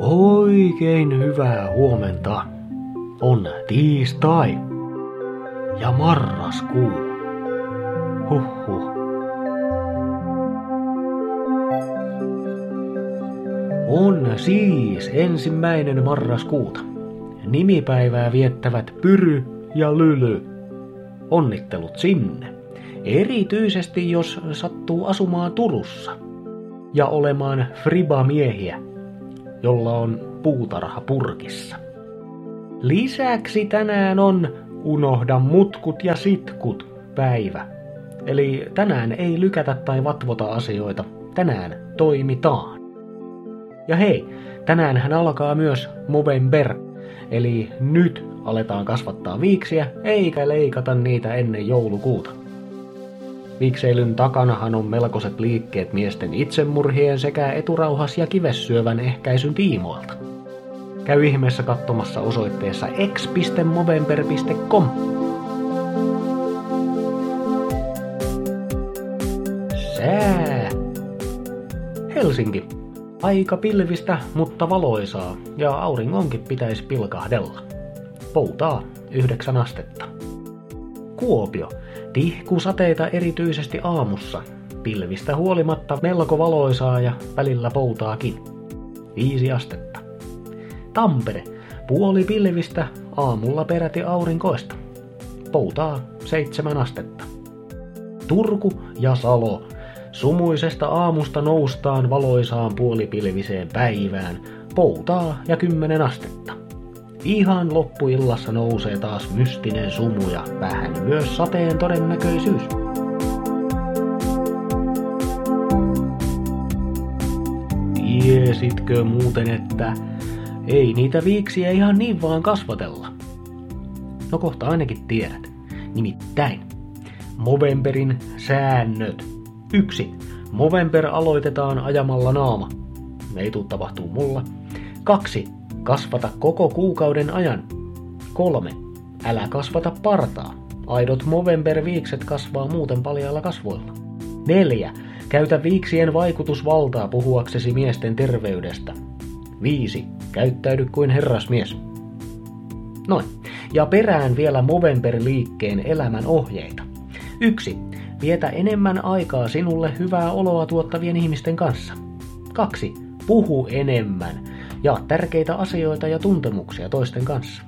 Oikein hyvää huomenta. On tiistai ja marraskuu. Huhhuh. On siis ensimmäinen marraskuuta. Nimipäivää viettävät Pyry ja Lyly. Onnittelut sinne. Erityisesti jos sattuu asumaan Turussa ja olemaan friba-miehiä, jolla on puutarha purkissa. Lisäksi tänään on Unohda mutkut ja sitkut päivä. Eli tänään ei lykätä tai vatvota asioita, tänään toimitaan. Ja hei, tänään hän alkaa myös Movember, eli nyt aletaan kasvattaa viiksiä eikä leikata niitä ennen joulukuuta. Viikseilyn takanahan on melkoiset liikkeet miesten itsemurhien sekä eturauhas- ja kivessyövän ehkäisyn tiimoilta. Käy ihmeessä katsomassa osoitteessa x.movember.com. Sää. Helsinki. Aika pilvistä, mutta valoisaa, ja auringonkin pitäisi pilkahdella. Poutaa yhdeksän astetta. Kuopio. Tihkusateita erityisesti aamussa. Pilvistä huolimatta melko valoisaa ja välillä poutaakin. Viisi astetta. Tampere. Puoli pilvistä, aamulla peräti aurinkoista. Poutaa seitsemän astetta. Turku ja Salo. Sumuisesta aamusta noustaan valoisaan puolipilviseen päivään. Poutaa ja kymmenen astetta. Ihan loppuillassa nousee taas mystinen sumu ja vähän myös sateen todennäköisyys. Tiesitkö muuten, että ei niitä viiksiä ihan niin vaan kasvatella? No kohta ainakin tiedät. Nimittäin Movemberin säännöt. 1. Movember aloitetaan ajamalla naama. Ei tuu tapahtuu mulla. 2. Kasvata koko kuukauden ajan. 3. Älä kasvata partaa. Aidot Movember-viikset kasvaa muuten paljailla kasvoilla. 4. Käytä viiksien vaikutusvaltaa puhuaksesi miesten terveydestä. 5. Käyttäydy kuin herrasmies. Noin. Ja perään vielä Movember-liikkeen elämän ohjeita. 1. Vietä enemmän aikaa sinulle hyvää oloa tuottavien ihmisten kanssa. 2. Puhu enemmän. Jaa tärkeitä asioita ja tuntemuksia toisten kanssa.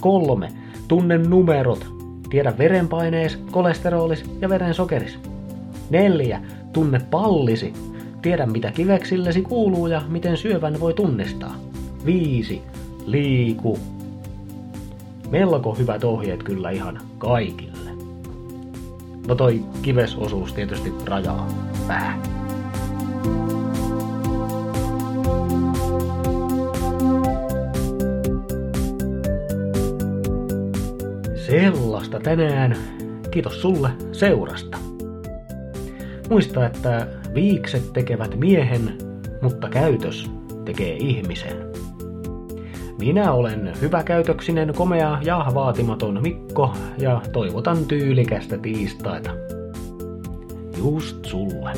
3. Tunne numerot. Tiedä verenpainees, kolesterolis ja verensokeris. 4. Tunne pallisi. Tiedä mitä kiveksillesi kuuluu ja miten syövän voi tunnistaa. 5. Liiku. Melko hyvät ohjeet kyllä ihan kaikille. No toi kivesosuus tietysti rajaa vähän. Sellaista tänään. Kiitos sulle seurasta. Muista, että viikset tekevät miehen, mutta käytös tekee ihmisen. Minä olen hyväkäytöksinen, komea ja vaatimaton Mikko ja toivotan tyylikästä tiistaita. Just sulle.